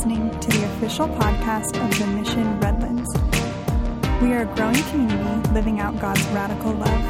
listening to the official podcast of the Mission Redlands. We are a growing community living out God's radical love.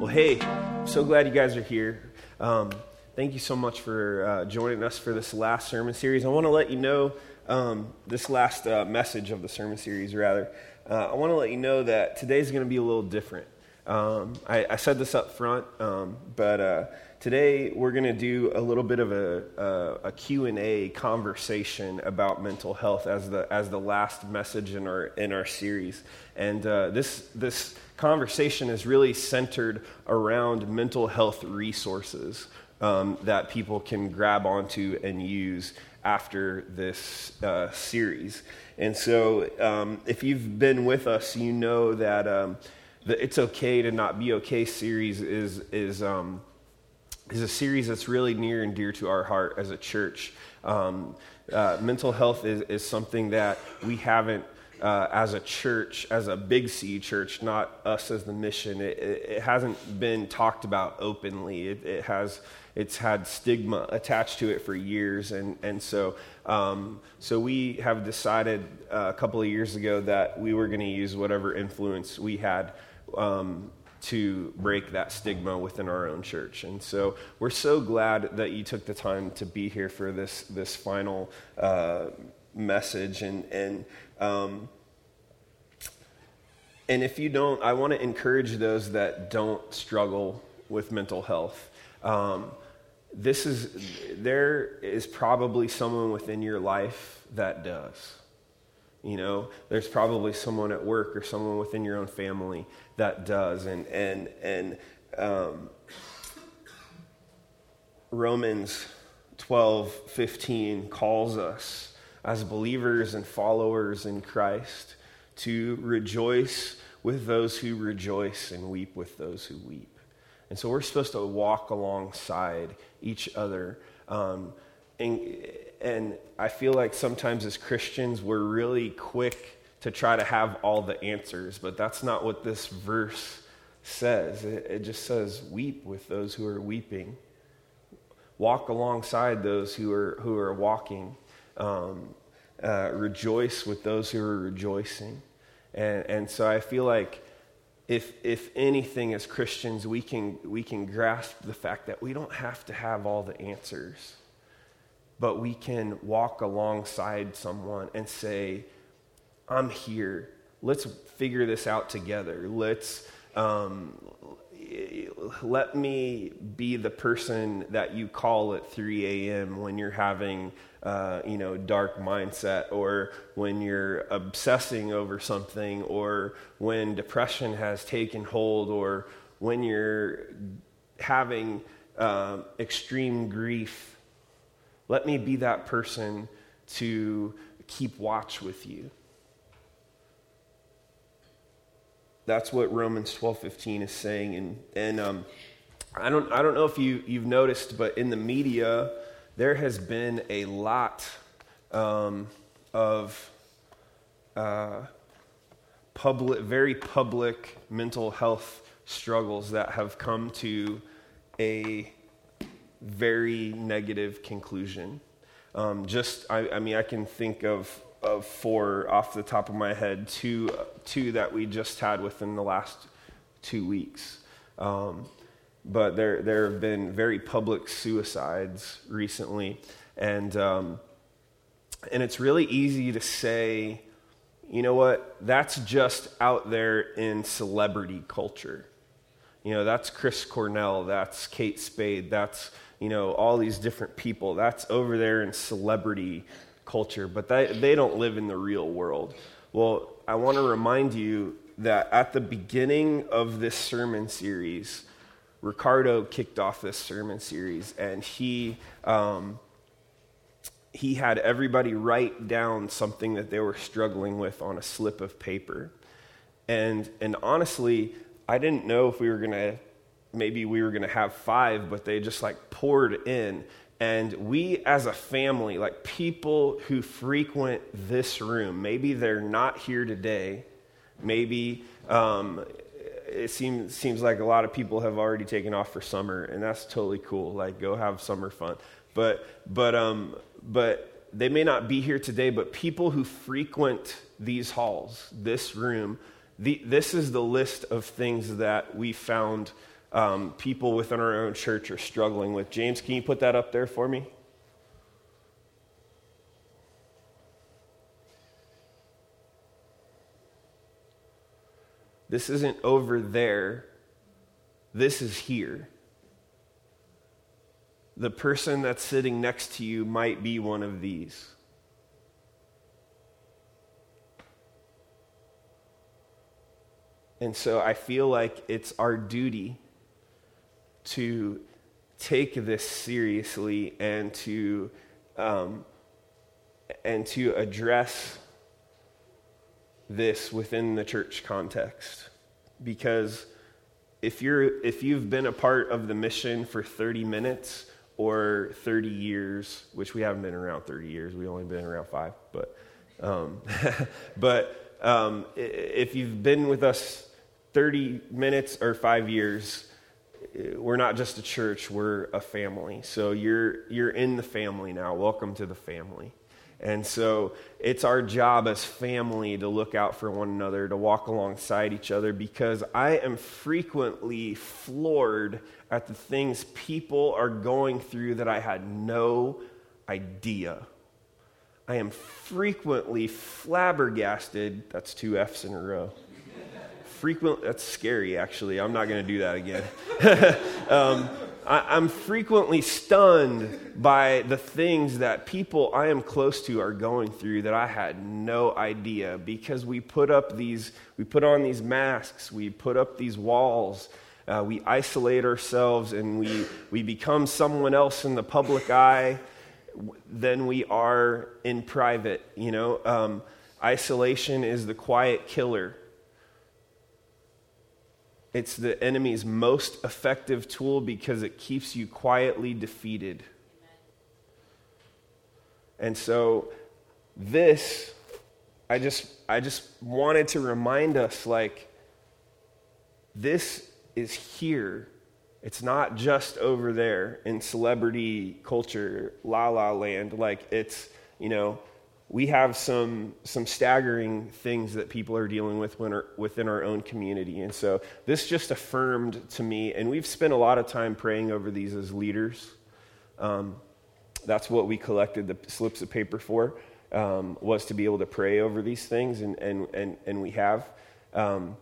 Well, hey, so glad you guys are here. Um, thank you so much for uh, joining us for this last sermon series. I want to let you know um, this last uh, message of the sermon series, rather. Uh, I want to let you know that today's going to be a little different. Um, I, I, said this up front, um, but uh, today we're going to do a little bit of a, a, a, Q&A conversation about mental health as the, as the last message in our, in our series. And uh, this, this conversation is really centered around mental health resources um, that people can grab onto and use after this uh, series. And so, um, if you've been with us, you know that um, the "It's Okay to Not Be Okay" series is is um, is a series that's really near and dear to our heart as a church. Um, uh, mental health is, is something that we haven't uh, as a church, as a big C church, not us as the mission. It, it, it hasn't been talked about openly. It, it, has, it's had stigma attached to it for years, and and so um, so we have decided uh, a couple of years ago that we were going to use whatever influence we had. Um, to break that stigma within our own church. And so we're so glad that you took the time to be here for this, this final uh, message. And, and um, and if you don't, I want to encourage those that don't struggle with mental health. Um, this is there is probably someone within your life that does. You know, there's probably someone at work or someone within your own family that does, and and and um, Romans 12, 15 calls us as believers and followers in Christ to rejoice with those who rejoice and weep with those who weep. And so we're supposed to walk alongside each other. Um, and, and I feel like sometimes as Christians, we're really quick to try to have all the answers, but that's not what this verse says. It, it just says, weep with those who are weeping, walk alongside those who are, who are walking. Um, uh, rejoice with those who are rejoicing. And, and so I feel like if, if anything, as Christians, we can, we can grasp the fact that we don't have to have all the answers, but we can walk alongside someone and say, I'm here. Let's figure this out together. Let's, um, let me be the person that you call at 3 a.m. when you're having, uh, you know, dark mindset, or when you're obsessing over something, or when depression has taken hold, or when you're having uh, extreme grief. Let me be that person to keep watch with you. That's what Romans 12:15 is saying, and and um, I don't I don't know if you you've noticed, but in the media there has been a lot um, of uh, public, very public mental health struggles that have come to a very negative conclusion. Um, just, I, I, mean, I can think of of four off the top of my head, two, two that we just had within the last two weeks. Um, but there, there have been very public suicides recently. And, um, and it's really easy to say, you know what, that's just out there in celebrity culture. You know, that's Chris Cornell, that's Kate Spade, that's, you know, all these different people. That's over there in celebrity culture, but they, they don't live in the real world. Well, I want to remind you that at the beginning of this sermon series, Ricardo kicked off this sermon series, and he um, he had everybody write down something that they were struggling with on a slip of paper, and and honestly, I didn't know if we were gonna maybe we were gonna have five, but they just like poured in, and we as a family, like people who frequent this room, maybe they're not here today, maybe um, it seems seems like a lot of people have already taken off for summer, and that's totally cool. Like, go have summer fun. But but um but they may not be here today. But people who frequent these halls, this room, the, this is the list of things that we found um, people within our own church are struggling with. James, can you put that up there for me? This isn't over there. This is here. The person that's sitting next to you might be one of these. And so I feel like it's our duty to take this seriously and to um, and to address this within the church context. Because if you're if you've been a part of the mission for 30 minutes or 30 years which we haven't been around 30 years we've only been around five but um, but um, if you've been with us 30 minutes or five years Uh, we're not just a church we're a family so you're you're in the family now welcome to the family and so it's our job as family to look out for one another, to walk alongside each other, because I am frequently floored at the things people are going through that I had no idea. I am frequently flabbergasted. That's two F's in a row. Frequent, that's scary, actually. I'm not going to do that again. um, I, am frequently stunned by the things that people I am close to are going through that I had no idea because we put up these, we put on these masks, we put up these walls, uh, we isolate ourselves, and we, we become someone else in the public eye than we are in private. You know, um, isolation is the quiet killer. It's the enemy's most effective tool because it keeps you quietly defeated. And so, this, I just, I just wanted to remind us like, this is here. It's not just over there in celebrity culture, la la land. Like, it's, you know, we have some, some staggering things that people are dealing with within our own community. And so this just affirmed to me, and we've spent a lot of time praying over these as leaders. Um, that's what we collected the slips of paper for, um, was to be able to pray over these things, and, and, and, and we have. Um,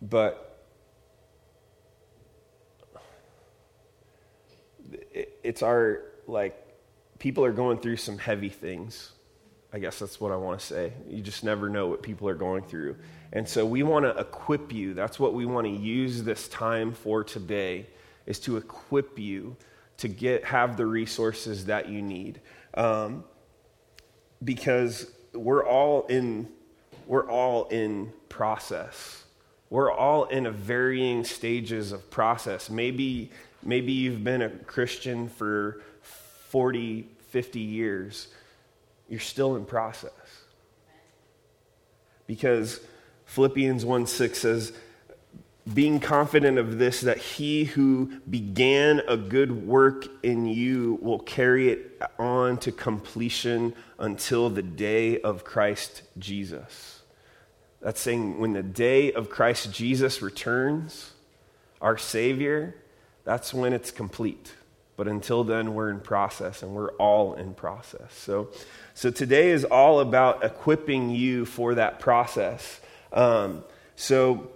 but it's our, like, people are going through some heavy things. I guess that's what I want to say. You just never know what people are going through. And so we want to equip you. That's what we want to use this time for today is to equip you to get have the resources that you need. Um, because we're all in we're all in process. We're all in a varying stages of process. Maybe maybe you've been a Christian for 40, 50 years, you're still in process. Because Philippians 1 6 says, being confident of this, that he who began a good work in you will carry it on to completion until the day of Christ Jesus. That's saying when the day of Christ Jesus returns, our Savior, that's when it's complete. But until then, we're in process, and we're all in process. So, so today is all about equipping you for that process. Um, so,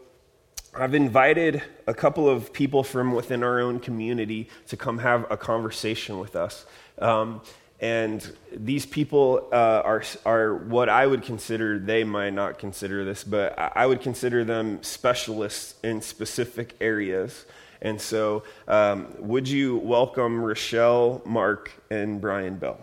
I've invited a couple of people from within our own community to come have a conversation with us. Um, and these people uh, are, are what I would consider, they might not consider this, but I would consider them specialists in specific areas. And so, um, would you welcome Rochelle, Mark, and Brian Bell?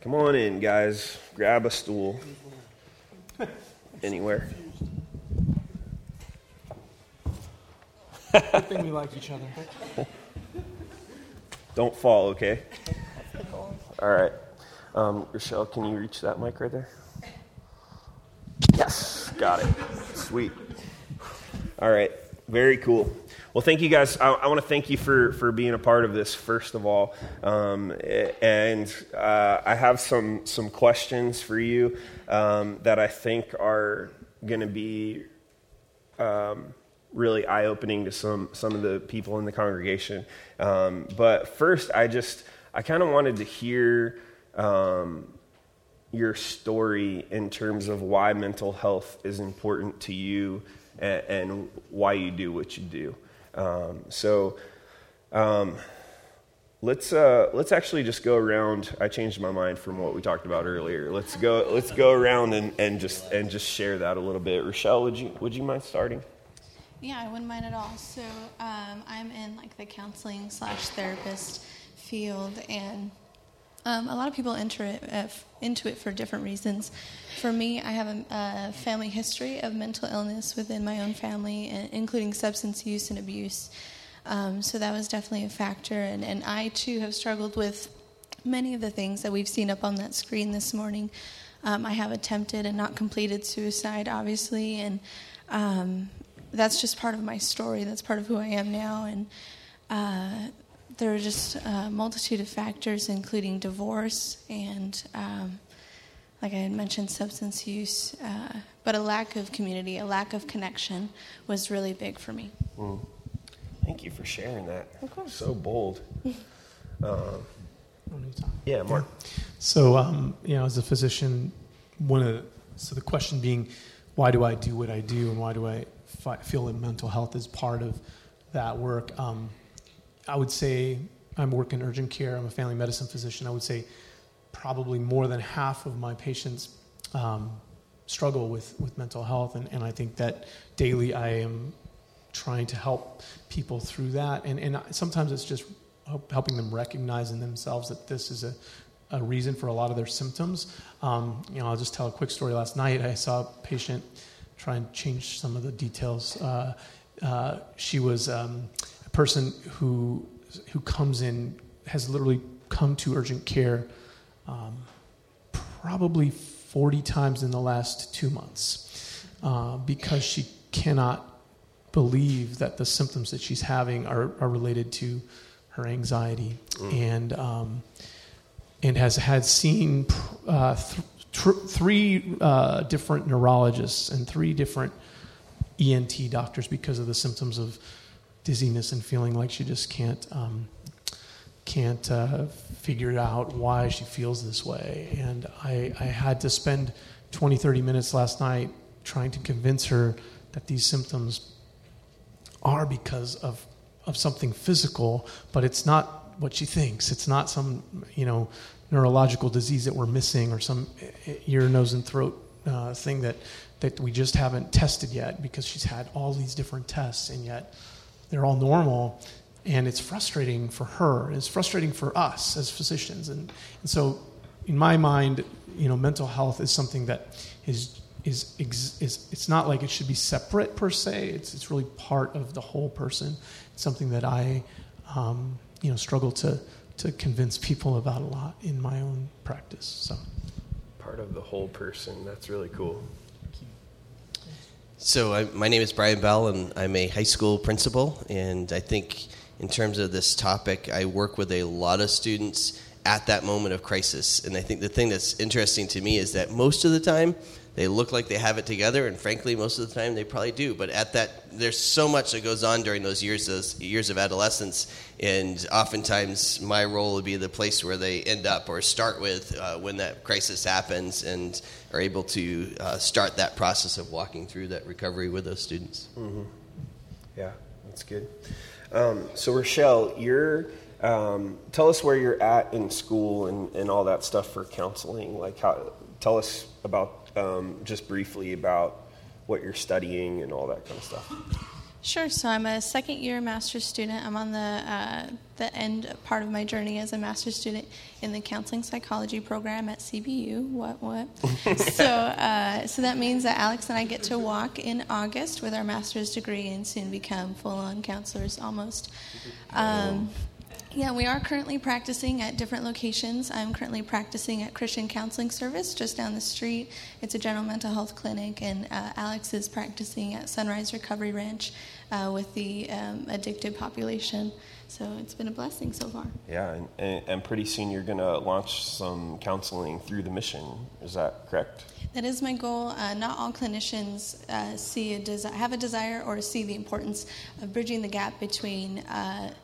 Come on in, guys. Grab a stool. Anywhere. Good thing we like each other. Don't fall, okay? All right. Um, Rochelle, can you reach that mic right there? Yes, got it. Sweet. All right, very cool. Well, thank you guys. I, I want to thank you for, for being a part of this, first of all. Um, and uh, I have some, some questions for you um, that I think are going to be um, really eye opening to some, some of the people in the congregation. Um, but first, I just, I kind of wanted to hear um, your story in terms of why mental health is important to you and, and why you do what you do. Um, so um, let's uh, let's actually just go around. I changed my mind from what we talked about earlier. Let's go let's go around and, and just and just share that a little bit. Rochelle, would you would you mind starting? Yeah, I wouldn't mind at all. So um, I'm in like the counseling slash therapist field, and um, a lot of people enter it, uh, into it for different reasons. For me, I have a, a, family history of mental illness within my own family, including substance use and abuse. Um, so that was definitely a factor. And, and, I too have struggled with many of the things that we've seen up on that screen this morning. Um, I have attempted and not completed suicide, obviously, and um, that's just part of my story. That's part of who I am now. And uh, there are just a multitude of factors, including divorce and, um, like I had mentioned, substance use. Uh, but a lack of community, a lack of connection was really big for me. Mm. Thank you for sharing that. Of course. So bold. uh, yeah, Mark. So, um, you know, as a physician, one of the, so the question being, why do I do what I do, and why do I fi- feel that mental health is part of that work? Um, I would say I'm working urgent care. I'm a family medicine physician. I would say probably more than half of my patients um, struggle with, with mental health, and, and I think that daily I am trying to help people through that. And, and sometimes it's just helping them recognize in themselves that this is a, a reason for a lot of their symptoms. Um, you know, I'll just tell a quick story. Last night, I saw a patient try and change some of the details. Uh, uh, she was um, person who who comes in has literally come to urgent care um, probably 40 times in the last two months uh, because she cannot believe that the symptoms that she's having are, are related to her anxiety mm. and um, and has had seen uh, th- tr- three uh, different neurologists and three different ENT doctors because of the symptoms of dizziness and feeling like she just can't um, can't uh, figure out why she feels this way. And I, I had to spend 20, 30 minutes last night trying to convince her that these symptoms are because of, of something physical, but it's not what she thinks. It's not some, you know, neurological disease that we're missing or some ear, nose, and throat uh, thing that, that we just haven't tested yet because she's had all these different tests and yet they're all normal and it's frustrating for her it's frustrating for us as physicians. And, and so in my mind you know mental health is something that is is, is it's not like it should be separate per se. It's, it's really part of the whole person. It's something that i um, you know struggle to to convince people about a lot in my own practice so. Part of the whole person. That's really cool so, I, my name is Brian Bell, and I'm a high school principal. And I think, in terms of this topic, I work with a lot of students at that moment of crisis. And I think the thing that's interesting to me is that most of the time, they look like they have it together, and frankly, most of the time they probably do. But at that, there's so much that goes on during those years, those years of adolescence, and oftentimes my role would be the place where they end up or start with uh, when that crisis happens, and are able to uh, start that process of walking through that recovery with those students. Mm-hmm. Yeah, that's good. Um, so Rochelle, you're. Um, tell us where you're at in school and, and all that stuff for counseling. Like, how, tell us about um, just briefly about what you're studying and all that kind of stuff? Sure. So I'm a second year master's student. I'm on the uh, the end part of my journey as a master's student in the counseling psychology program at CBU. What what? so uh, so that means that Alex and I get to walk in August with our master's degree and soon become full on counselors almost. Um, Yeah, we are currently practicing at different locations. I'm currently practicing at Christian Counseling Service just down the street. It's a general mental health clinic, and uh, Alex is practicing at Sunrise Recovery Ranch uh, with the um, addicted population. So it's been a blessing so far. Yeah, and, and, and pretty soon you're going to launch some counseling through the mission. Is that correct? That is my goal. Uh, not all clinicians uh, see a desi- have a desire or see the importance of bridging the gap between uh,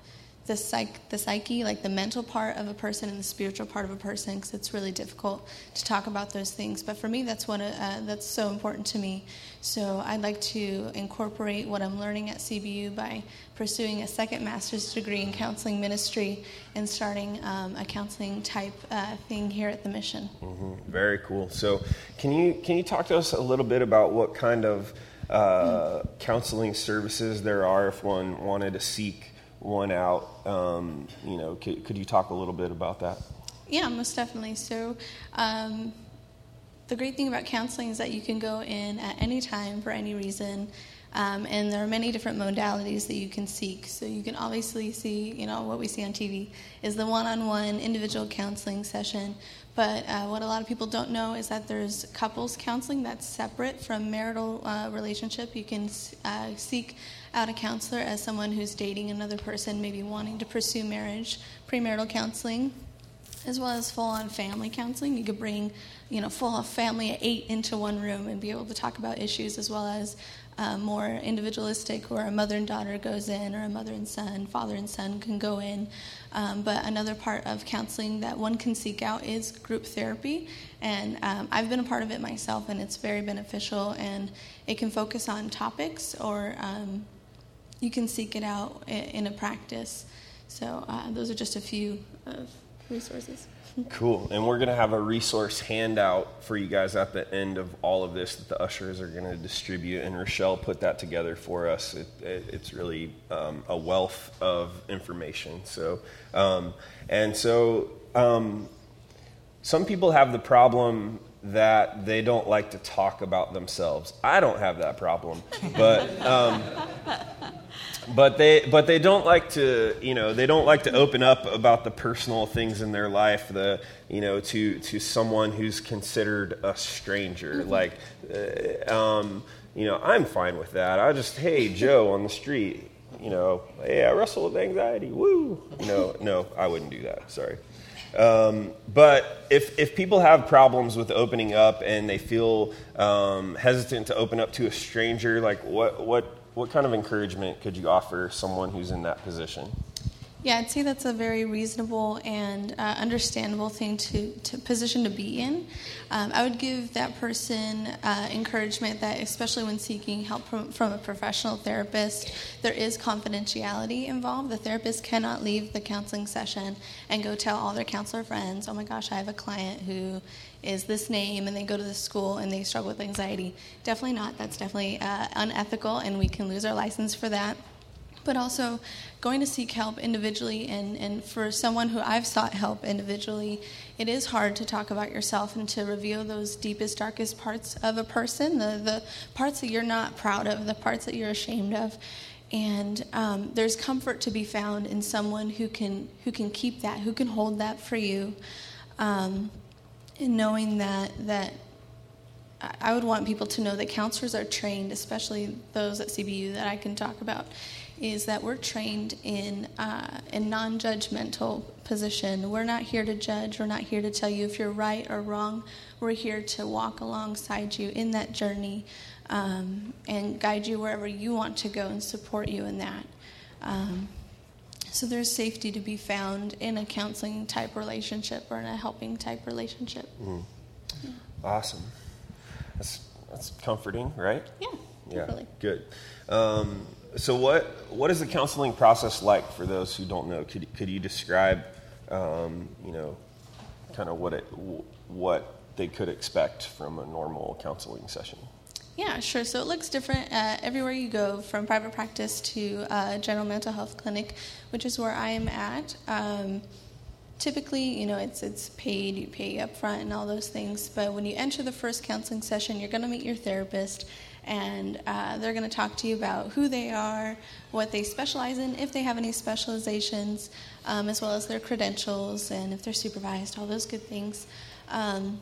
the, psych- the psyche, like the mental part of a person, and the spiritual part of a person, because it's really difficult to talk about those things. But for me, that's one uh, that's so important to me. So I'd like to incorporate what I'm learning at CBU by pursuing a second master's degree in counseling ministry and starting um, a counseling type uh, thing here at the mission. Mm-hmm. Very cool. So can you can you talk to us a little bit about what kind of uh, counseling services there are if one wanted to seek one out. Um, you know, could, could, you talk a little bit about that? Yeah, most definitely. So, um, the great thing about counseling is that you can go in at any time for any reason. Um, and there are many different modalities that you can seek. So you can obviously see, you know, what we see on TV is the one-on-one individual counseling session. But uh, what a lot of people don't know is that there's couples counseling that's separate from marital uh, relationship. You can uh, seek out a counselor as someone who's dating another person, maybe wanting to pursue marriage, premarital counseling, as well as full-on family counseling. You could bring, you know, full family eight into one room and be able to talk about issues as well as uh, more individualistic, where a mother and daughter goes in, or a mother and son, father and son can go in. Um, but another part of counseling that one can seek out is group therapy, and um, I've been a part of it myself, and it's very beneficial. And it can focus on topics or um, you can seek it out in a practice. So uh, those are just a few of resources. Cool. And we're going to have a resource handout for you guys at the end of all of this that the ushers are going to distribute. And Rochelle put that together for us. It, it, it's really um, a wealth of information. So, um, and so um, some people have the problem that they don't like to talk about themselves. I don't have that problem, but um, but they but they don't like to you know they don't like to open up about the personal things in their life the you know to to someone who's considered a stranger. Mm-hmm. like uh, um, you know I'm fine with that. I just hey Joe on the street you know hey I wrestle with anxiety. Woo. Know no I wouldn't do that. Sorry. Um, but if, if people have problems with opening up and they feel um, hesitant to open up to a stranger, like what, what what kind of encouragement could you offer someone who's in that position? Yeah, I'd say that's a very reasonable and uh, understandable thing to, to position to be in. Um, I would give that person uh, encouragement that, especially when seeking help from, from, a professional therapist, there is confidentiality involved. The therapist cannot leave the counseling session and go tell all their counselor friends, "Oh my gosh, I have a client who is this name and they go to the school and they struggle with anxiety. Definitely not. That's definitely uh, unethical and we can lose our license for that. But also going to seek help individually and, and for someone who I've sought help individually, it is hard to talk about yourself and to reveal those deepest, darkest parts of a person, the, the parts that you're not proud of, the parts that you're ashamed of. And um, there's comfort to be found in someone who can who can keep that, who can hold that for you. Um, and knowing that that I would want people to know that counselors are trained, especially those at CBU that I can talk about, is that we're trained in uh, a non-judgmental position. We're not here to judge. We're not here to tell you if you're right or wrong. We're here to walk alongside you in that journey um, and guide you wherever you want to go and support you in that. Um, so there's safety to be found in a counseling type relationship or in a helping type relationship. Mm. Yeah. Awesome. That's that's comforting, right? Yeah. Yeah. Good. Um, so what what is the counseling process like for those who don't know? Could could you describe, um, you know, kind of what it what they could expect from a normal counseling session? Yeah, sure. So it looks different uh, everywhere you go, from private practice to uh, general mental health clinic, which is where I am at. Um, typically, you know, it's it's paid, you pay up front and all those things. But when you enter the first counseling session, you're going to meet your therapist, and uh, they're going to talk to you about who they are, what they specialize in, if they have any specializations, um, as well as their credentials and if they're supervised, all those good things. Um,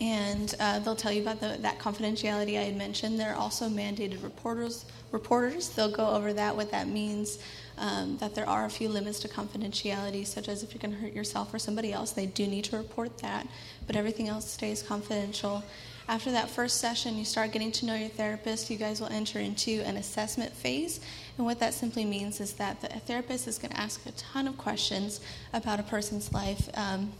and uh, they'll tell you about the, that confidentiality I had mentioned. There are also mandated reporters. Reporters. They'll go over that, what that means. Um, that there are a few limits to confidentiality, such as if you're going to hurt yourself or somebody else, they do need to report that. But everything else stays confidential. After that first session, you start getting to know your therapist. You guys will enter into an assessment phase. And what that simply means is that the therapist is going to ask a ton of questions about a person's life. Um,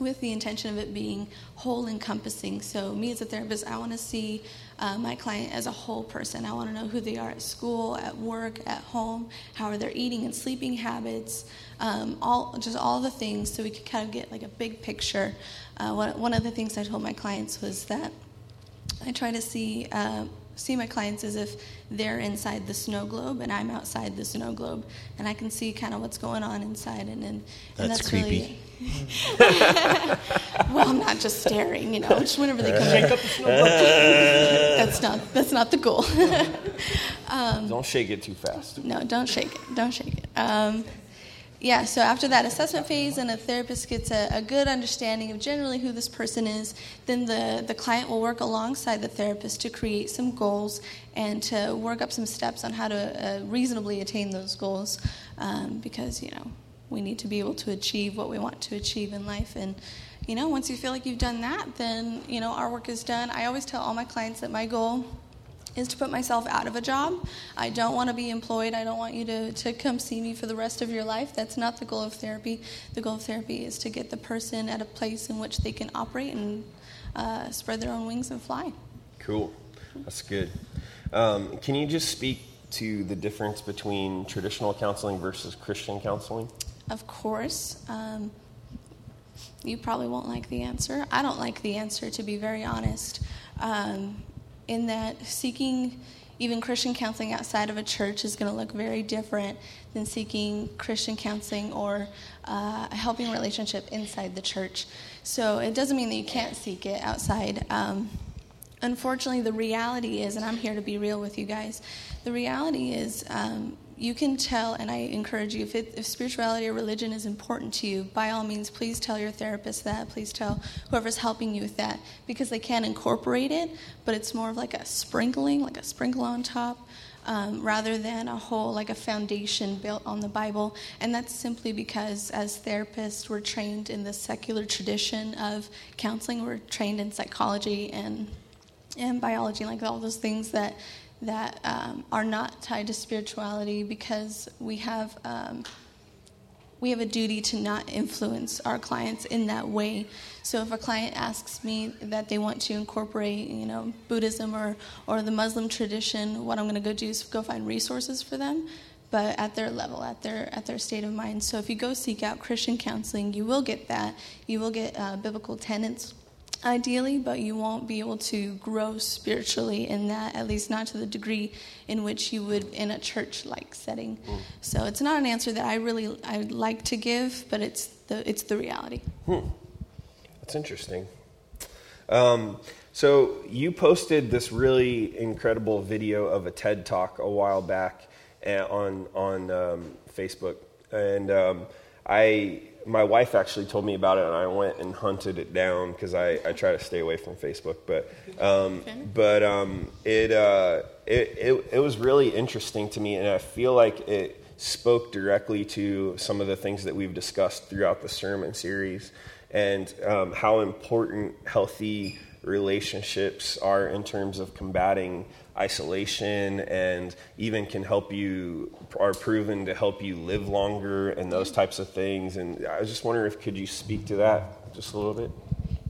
with the intention of it being whole encompassing. So, me as a therapist, I want to see uh, my client as a whole person. I want to know who they are at school, at work, at home, how are their eating and sleeping habits, um, all just all the things, so we could kind of get like a big picture. Uh, one, one of the things I told my clients was that I try to see uh, see my clients as if they're inside the snow globe and I'm outside the snow globe, and I can see kind of what's going on inside. And and, and that's, that's creepy. Really, well, I'm not just staring, you know. Just whenever they come, shake up the snow that's not that's not the goal. um, don't shake it too fast. No, don't shake it. Don't shake it. Um, yeah, so after that assessment phase and a therapist gets a, a, good understanding of generally who this person is, then the, the client will work alongside the therapist to create some goals and to work up some steps on how to uh, reasonably attain those goals um, because, you know, we need to be able to achieve what we want to achieve in life. And, you know, once you feel like you've done that, then, you know, our work is done. I always tell all my clients that my goal is to put myself out of a job. I don't want to be employed. I don't want you to, to come see me for the rest of your life. That's not the goal of therapy. The goal of therapy is to get the person at a place in which they can operate and uh, spread their own wings and fly. Cool. That's good. Um, can you just speak to the difference between traditional counseling versus Christian counseling? Of course. Um, you probably won't like the answer. I don't like the answer, to be very honest. Um, in that seeking even Christian counseling outside of a church is going to look very different than seeking Christian counseling or uh, a helping relationship inside the church. So it doesn't mean that you can't seek it outside. Um, unfortunately, the reality is, and I'm here to be real with you guys, the reality is um, you can tell, and I encourage you, if, it, if spirituality or religion is important to you, by all means, please tell your therapist that. Please tell whoever's helping you with that, because they can incorporate it, but it's more of like a sprinkling, like a sprinkle on top. Um, rather than a whole, like a foundation built on the Bible. And that's simply because, as therapists, we're trained in the secular tradition of counseling. We're trained in psychology and and biology, like all those things that that um, are not tied to spirituality because we have um, we have a duty to not influence our clients in that way. So if a client asks me that they want to incorporate, you know, Buddhism or or the Muslim tradition, what I'm going to go do is go find resources for them, but at their level, at their at their state of mind. So if you go seek out Christian counseling, you will get that. You will get uh, biblical tenets ideally, but you won't be able to grow spiritually in that, at least not to the degree in which you would in a church-like setting. Mm. So it's not an answer that I really I would like to give, but it's the it's the reality. Hmm. That's interesting. Um, so you posted this really incredible video of a TED talk a while back eh, on on um, Facebook, and um, I my wife actually told me about it, and I went and hunted it down because I, I try to stay away from Facebook. But um, but um, it, uh, it, it it was really interesting to me, and I feel like it spoke directly to some of the things that we've discussed throughout the sermon series, and um, how important healthy relationships are in terms of combating isolation and even can help you are proven to help you live longer and those types of things. And i was just wondering if could you speak to that just a little bit?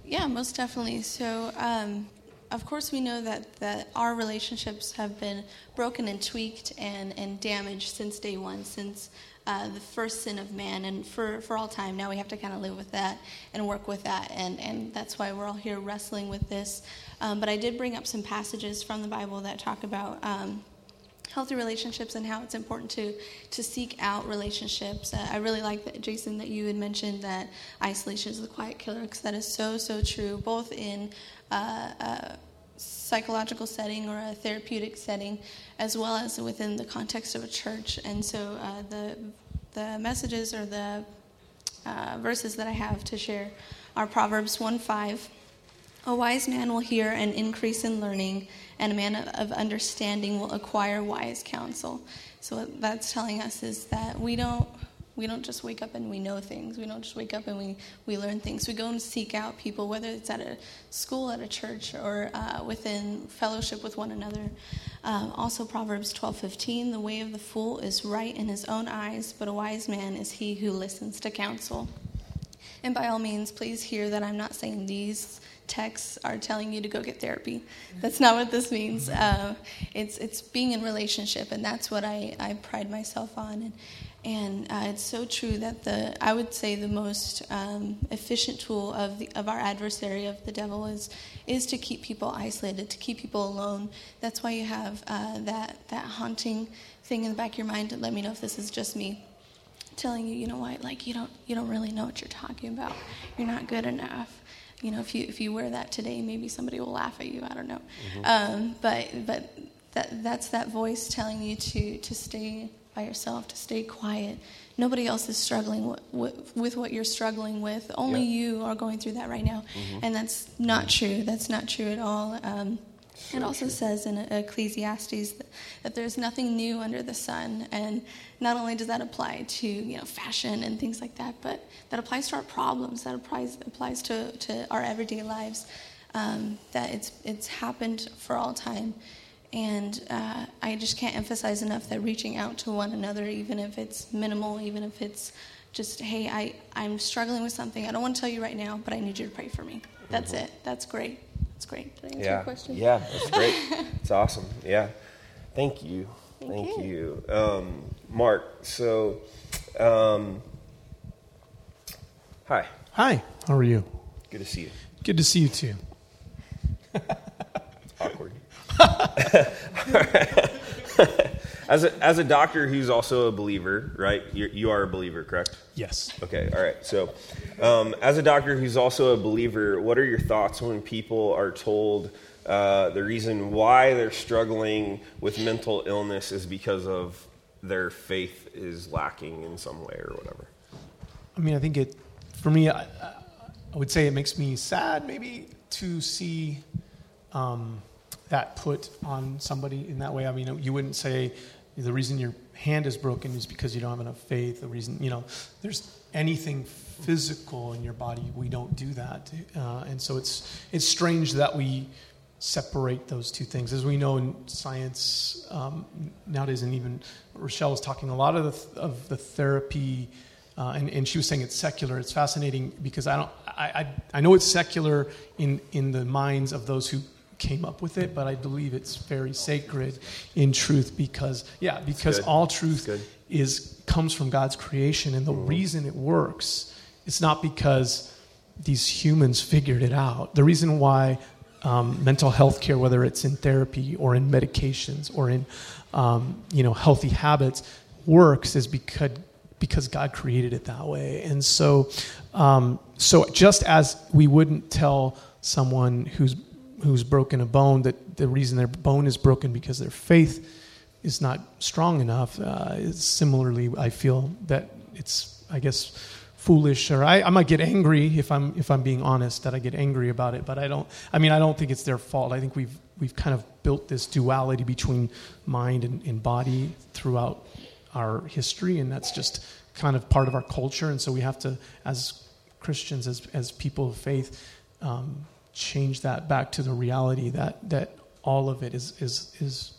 Yeah most definitely. So um, of course we know that, that our relationships have been broken and tweaked and, and damaged since day one since uh, the first sin of man, and for, for all time now we have to kind of live with that and work with that, and, and that's why we're all here wrestling with this. Um, but I did bring up some passages from the Bible that talk about um, healthy relationships and how it's important to to seek out relationships. Uh, I really like that, Jason, that you had mentioned that isolation is the quiet killer because that is so so true, both in uh, psychological setting or a therapeutic setting, as well as within the context of a church. And so uh, the the messages or the uh, verses that I have to share are Proverbs 1 5. A wise man will hear and increase in learning, and a man of understanding will acquire wise counsel. So what that's telling us is that we don't we don't just wake up and we know things. We don't just wake up and we, we learn things. We go and seek out people, whether it's at a school, at a church, or uh, within fellowship with one another. Um, also, Proverbs twelve fifteen: the way of the fool is right in his own eyes, but a wise man is he who listens to counsel. And by all means, please hear that I'm not saying these texts are telling you to go get therapy. That's not what this means. Uh, it's it's being in relationship, and that's what I, I pride myself on. And and uh, it's so true that the I would say the most um, efficient tool of the, of our adversary of the devil is is to keep people isolated, to keep people alone. That's why you have uh, that that haunting thing in the back of your mind let me know if this is just me telling you, you know what, like you don't you don't really know what you're talking about. You're not good enough. You know, if you if you wear that today, maybe somebody will laugh at you. I don't know, mm-hmm. um, but but that that's that voice telling you to to stay by yourself, to stay quiet. Nobody else is struggling with, what you're struggling with. Only yeah. you are going through that right now. Mm-hmm. And that's not true. That's not true at all. Um, so it also true. says in Ecclesiastes that, that, there's nothing new under the sun. And not only does that apply to you know fashion and things like that, but that applies to our problems. That applies applies to, to our everyday lives. Um, that it's it's happened for all time. And uh, I just can't emphasize enough that reaching out to one another, even if it's minimal, even if it's just, hey, I, I'm struggling with something. I don't want to tell you right now, but I need you to pray for me. That's mm-hmm. it. That's great. That's great. Did I answer yeah. your question? Yeah, that's great. it's awesome. Yeah. Thank you. Thank, Thank you. you. Um, Mark, so, um, hi. Hi, how are you? Good to see you. Good to see you too. It's awkward. as a as a doctor who's also a believer, right? You're, you are a believer, correct? Yes. Okay. All right. So, um, as a doctor who's also a believer, what are your thoughts when people are told uh, the reason why they're struggling with mental illness is because of their faith is lacking in some way or whatever? I mean, I think it for me. I, I would say it makes me sad, maybe, to see. Um, that put on somebody in that way. I mean, you wouldn't say the reason your hand is broken is because you don't have enough faith. The reason, you know, there's anything physical in your body, we don't do that. Uh, and so it's, it's strange that we separate those two things. As we know in science um, nowadays, and even Rochelle was talking a lot of the, of the therapy. Uh, and, and, she was saying it's secular. It's fascinating because I don't. I, I, know it's secular in in the minds of those who came up with it, but I believe it's very sacred in truth because, yeah, because all truth is comes from God's creation, and the mm-hmm. reason it works, it's not because these humans figured it out. The reason why um, mental health care, whether it's in therapy or in medications or in um, you know healthy habits, works is because because God created it that way. And so, um, so just as we wouldn't tell someone who's who's broken a bone that the reason their bone is broken because their faith is not strong enough. Uh, similarly, I feel that it's, I guess, foolish, or I, I might get angry if I'm if I'm being honest that I get angry about it. But I don't. I mean, I don't think it's their fault. I think we've we've kind of built this duality between mind and, and body throughout our history, and that's just kind of part of our culture. And so we have to, as Christians, as as people of faith. Um, change that back to the reality that that all of it is is is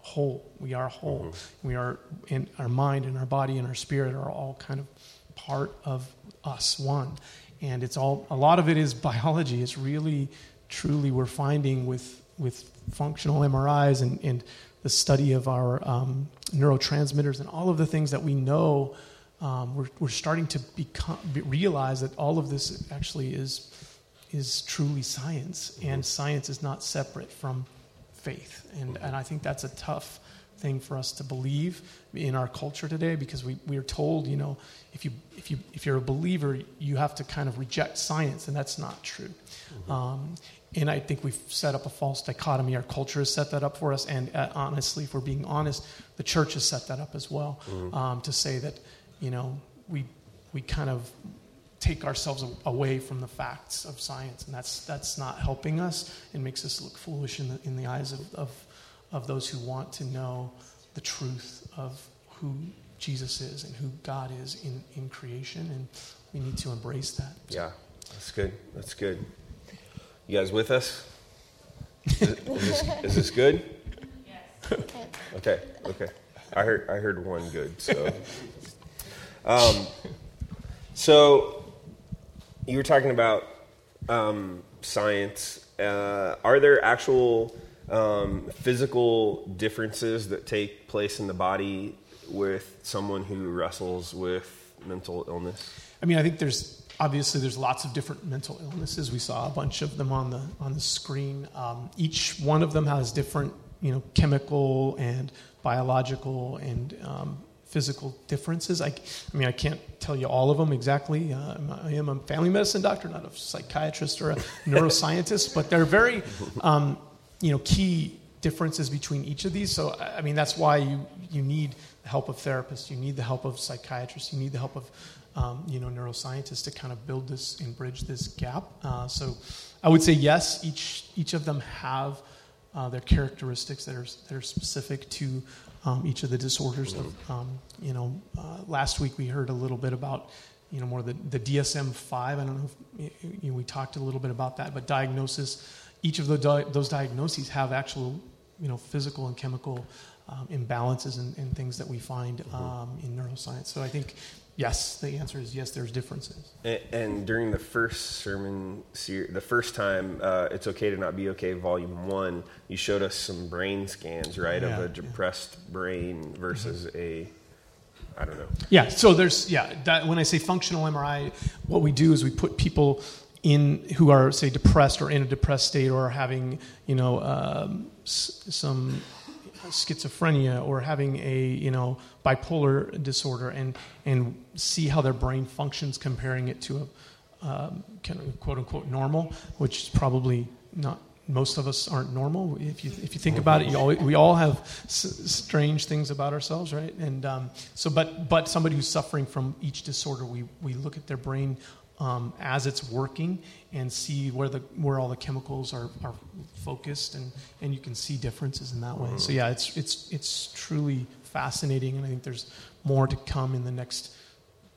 whole. We are whole. Mm-hmm. We are in our mind and our body and our spirit are all kind of part of us, one. And it's all a lot of it is biology. It's really truly we're finding with with functional MRIs and, and the study of our um, neurotransmitters and all of the things that we know. Um, we're, we're starting to become realize that all of this actually is is truly science, and science is not separate from faith. And, and I think that's a tough thing for us to believe in our culture today because we, we are told, you know, if, you, if, you, if you're a believer, you have to kind of reject science, and that's not true. Mm-hmm. Um, and I think we've set up a false dichotomy. Our culture has set that up for us, and uh, honestly, if we're being honest, the church has set that up as well mm-hmm. um, to say that, you know, we, we kind of take ourselves away from the facts of science, and that's, that's not helping us. It makes us look foolish in the, in the eyes of, of, of those who want to know the truth of who Jesus is and who God is in, in creation, and we need to embrace that. Yeah, that's good. That's good. You guys with us? Is, is, this, is this good? Yes. okay. Okay. I heard. I heard one good. So, um, so you were talking about um, science. Uh, are there actual um, physical differences that take place in the body with someone who wrestles with mental illness? I mean, I think there's obviously there's lots of different mental illnesses. We saw a bunch of them on the on the screen. Um, each one of them has different, you know, chemical and biological and um, physical differences. I, I mean, I can't tell you all of them exactly. Uh, I am a family medicine doctor, not a psychiatrist or a neuroscientist, but they're very, um, you know, key differences between each of these. So, I mean, that's why you, you need the help of therapists, you need the help of psychiatrists, you need the help of, um, you know, neuroscientists to kind of build this and bridge this gap. Uh, so, I would say yes, each each of them have uh, their characteristics that are that are specific to um, each of the disorders. Of, um, you know, uh, last week we heard a little bit about, you know, more the, the DSM-5. I don't know if you know, we talked a little bit about that, but diagnosis. Each of the di- those diagnoses have actual, you know, physical and chemical um, imbalances and, and, things that we find mm-hmm. um, in neuroscience. So I think Yes, the answer is yes. There's differences. And, and during the first sermon, the first time, uh, "It's Okay to Not Be Okay," Volume One, you showed us some brain scans, right, yeah, of a depressed yeah. brain versus mm-hmm. a I don't know. Yeah. So there's yeah. That, when I say functional MRI, what we do is we put people in who are say depressed or in a depressed state or having you know um, s- some schizophrenia or having a you know bipolar disorder and and see how their brain functions comparing it to a um, kind of quote unquote normal which is probably not most of us aren't normal. If you if you think about it we all have s- strange things about ourselves right? And um, so but but somebody who's suffering from each disorder we we look at their brain um, as it's working and see where the where all the chemicals are, are focused and, and you can see differences in that way. So yeah, it's it's it's truly fascinating and I think there's more to come in the next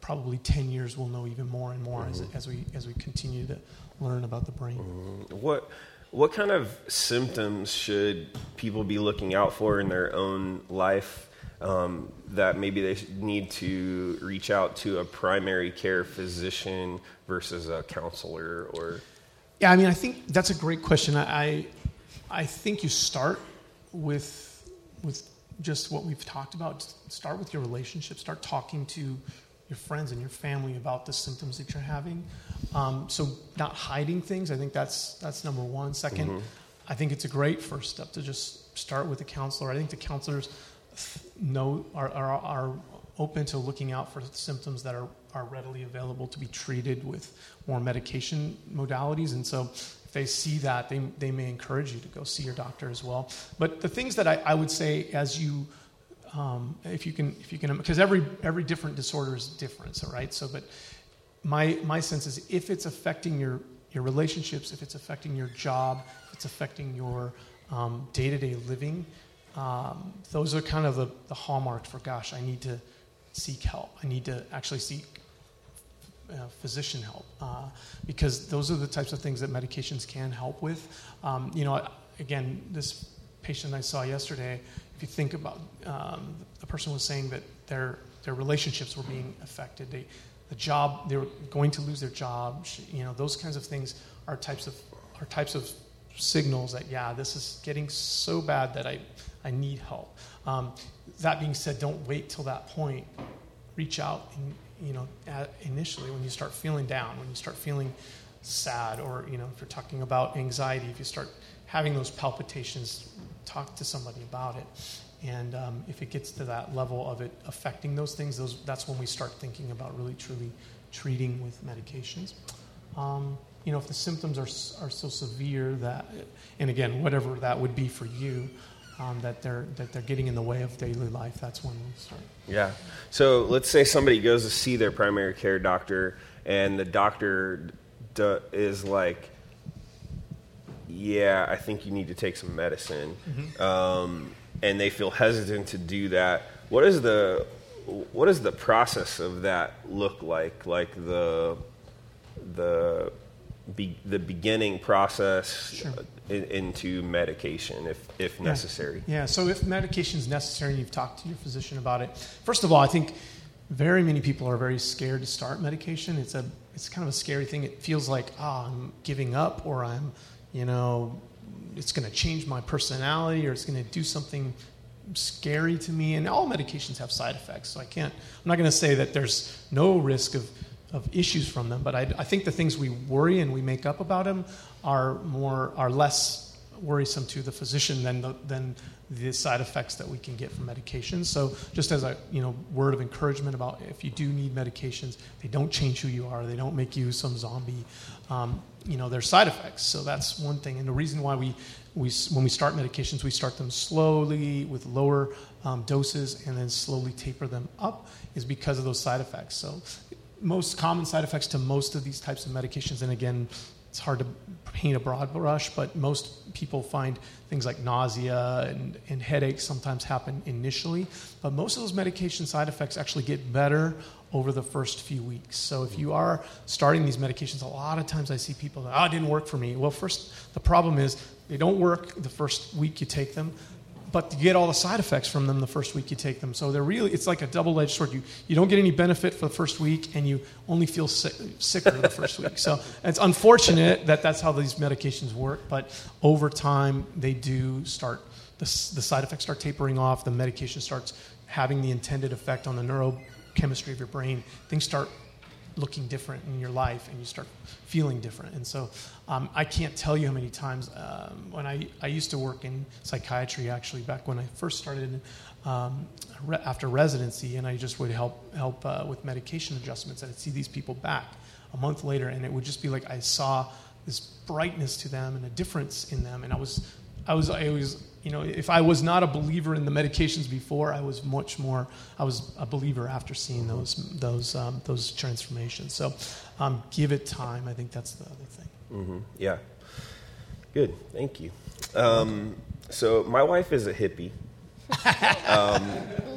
probably 10 years we'll know even more and more mm-hmm. as, as we as we continue to learn about the brain. Mm-hmm. What what kind of symptoms should people be looking out for in their own life um, that maybe they need to reach out to a primary care physician versus a counselor or? Yeah i mean i think that's a great question. I i think you start with with just what we've talked about. Start with your relationship. Start talking to your friends and your family about the symptoms that you're having. Um, so not hiding things. I think that's that's number one. 2nd mm-hmm. i think it's a great first step to just start with a counselor. I think the counselors know are, are, are open to looking out for symptoms that are, are readily available to be treated with more medication modalities. And so if they see that, they, they may encourage you to go see your doctor as well. But the things that I, I would say as you, um, if you can, if you can, because every, every different disorder is different, so, right? So, but my, my sense is if it's affecting your, your relationships, if it's affecting your job, if it's affecting your day to day living, um, those are kind of the, the hallmarks for gosh, I need to seek help. I need to actually seek uh, physician help uh, because those are the types of things that medications can help with. Um, you know, again, this patient I saw yesterday, if you think about um, the person was saying that their their relationships were being affected. They, the job, they were going to lose their job. You know, those kinds of things are types of are types of signals that yeah, this is getting so bad that I I need help. Um, that being said, don't wait till that point. Reach out, and, you know, initially when you start feeling down, when you start feeling sad, or you know, if you're talking about anxiety, if you start having those palpitations, talk to somebody about it. And um, if it gets to that level of it affecting those things, those, that's when we start thinking about really truly treating with medications. Um, you know, if the symptoms are, are so severe that, and again, whatever that would be for you, um, that they're that they're getting in the way of daily life. That's when we start. Yeah. So let's say somebody goes to see their primary care doctor, and the doctor d- is like, "Yeah, I think you need to take some medicine," Mm-hmm. um, and they feel hesitant to do that. What is the what does the process of that look like? Like the the be, the beginning process Sure. In, into medication, if if Yeah. necessary. Yeah. So if medication is necessary and you've talked to your physician about it, first of all, I think very many people are very scared to start medication. It's a it's kind of a scary thing. It feels like oh, I'm giving up, or I'm, you know, it's going to change my personality, or it's going to do something scary to me. And all medications have side effects, so I can't. I'm not going to say that there's no risk of of issues from them, but I, I think the things we worry and we make up about them are more are less worrisome to the physician than the, than the side effects that we can get from medications. So just as a you know word of encouragement about if you do need medications, they don't change who you are. They don't make you some zombie. Um, you know, there's side effects. So that's one thing. And the reason why we we when we start medications, we start them slowly with lower um, doses and then slowly taper them up is because of those side effects. So most common side effects to most of these types of medications, and again, it's hard to paint a broad brush, but most people find things like nausea and, and headaches sometimes happen initially. But most of those medication side effects actually get better over the first few weeks. So if you are starting these medications, a lot of times I see people oh, it didn't work for me. Well, first, the problem is they don't work the first week you take them but you get all the side effects from them the first week you take them. So they're really, it's like a double edged sword. You, you don't get any benefit for the first week, and you only feel sick, sicker the first week. So it's unfortunate that that's how these medications work, but over time, they do start, the, the side effects start tapering off, the medication starts having the intended effect on the neurochemistry of your brain. Things start looking different in your life and you start feeling different. And so um, I can't tell you how many times um, when I, I used to work in psychiatry actually back when I first started um, re- after residency and I just would help, help uh, with medication adjustments and I'd see these people back a month later and it would just be like I saw this brightness to them and a difference in them and I was I was I was you know if I was not a believer in the medications before I was much more I was a believer after seeing those those um, those transformations so um, give it time I think that's the other thing hmm Yeah. Good. Thank you. Um, so my wife is a hippie.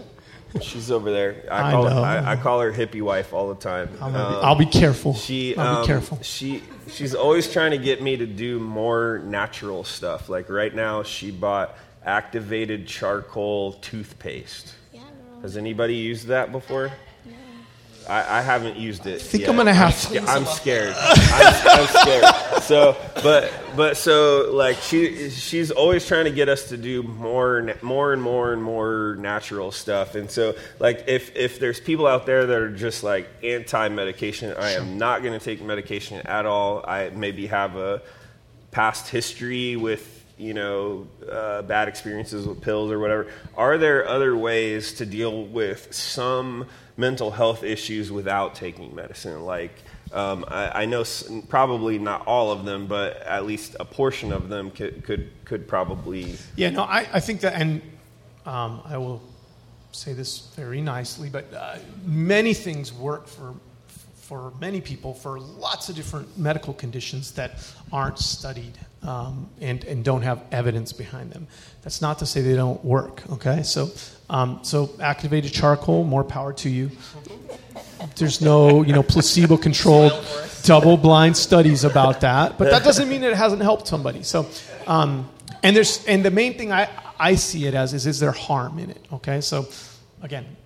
Um, she's over there. I I call know. her, I, I call her hippie wife all the time. I'm gonna be, Um, I'll be careful She, I'll um, be careful She, she's always trying to get me to do more natural stuff. Like right now, she bought activated charcoal toothpaste. Yeah. Has anybody used that before? I, I haven't used it. I think I'm gonna have I'm, sca- I'm scared. I'm, I'm scared. So, but but so like she she's always trying to get us to do more more and more and more natural stuff. And so like if if there's people out there that are just like anti medication, I am not going to take medication at all. I maybe have a past history with you know uh, bad experiences with pills or whatever are there other ways to deal with some mental health issues without taking medicine like um, I, I know s- probably not all of them but at least a portion of them could could, could probably Yeah, no, I, I think that, and um, I will say this very nicely, but uh, many things work for for many people for lots of different medical conditions that aren't studied um, and and don't have evidence behind them. That's not to say they don't work. Okay, so um, so activated charcoal, more power to you. There's no, you know, placebo-controlled, double-blind studies about that, but that doesn't mean it hasn't helped somebody. So, um, and there's, and the main thing I, I see it as is, is there harm in it? Okay, so again,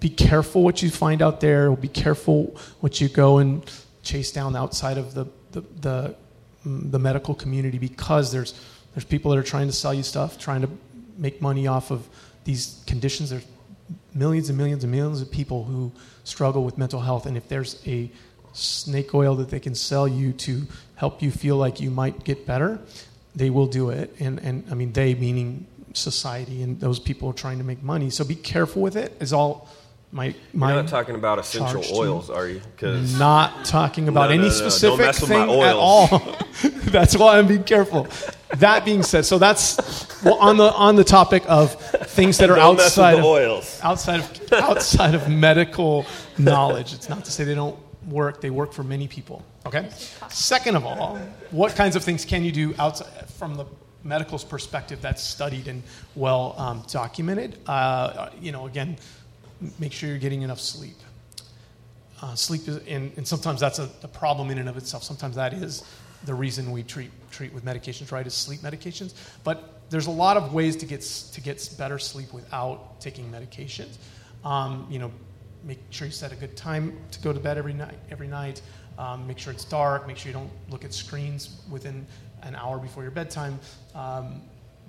be careful what you find out there. Be careful what you go and chase down outside of the the, the, mm, the medical community because there's there's people that are trying to sell you stuff, trying to make money off of these conditions. There's millions and millions and millions of people who struggle with mental health, and if there's a snake oil that they can sell you to help you feel like you might get better, they will do it. And and I mean they meaning society, and those people are trying to make money. So be careful with it. Is all my my. You're not talking about essential oils, are you? Because not talking about No, no, any no, specific mess with my thing at all. that's why I'm being careful. That being said, so that's well, on the on the topic of things that are Don't outside of oils. outside of outside of medical knowledge. It's not to say they don't work. They work for many people. Okay. Second of all, what kinds of things can you do outside from the medical's perspective that's studied and well um, documented? Uh, you know, again, make sure you're getting enough sleep. Uh, sleep is, and, and sometimes that's a, a problem in and of itself. Sometimes that is the reason we treat treat with medications, right? Is sleep medications. But there's a lot of ways to get to get better sleep without taking medications. Um, you know, make sure you set a good time to go to bed every night. Every night, um, make sure it's dark. Make sure you don't look at screens within an hour before your bedtime. Um,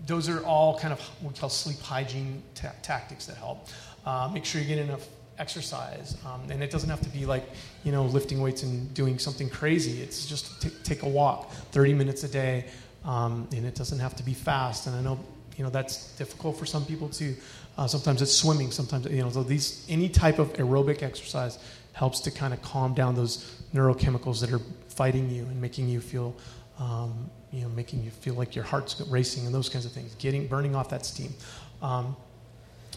those are all kind of what we call sleep hygiene ta- tactics that help. Uh, make sure you get enough exercise, um, and it doesn't have to be like you know lifting weights and doing something crazy. It's just t- take a walk, 30 minutes a day, um, and it doesn't have to be fast. And I know you know that's difficult for some people too. Uh, sometimes it's swimming. Sometimes you know so these any type of aerobic exercise helps to kind of calm down those neurochemicals that are fighting you and making you feel um, you know, making you feel like your heart's racing and those kinds of things, getting burning off that steam, um,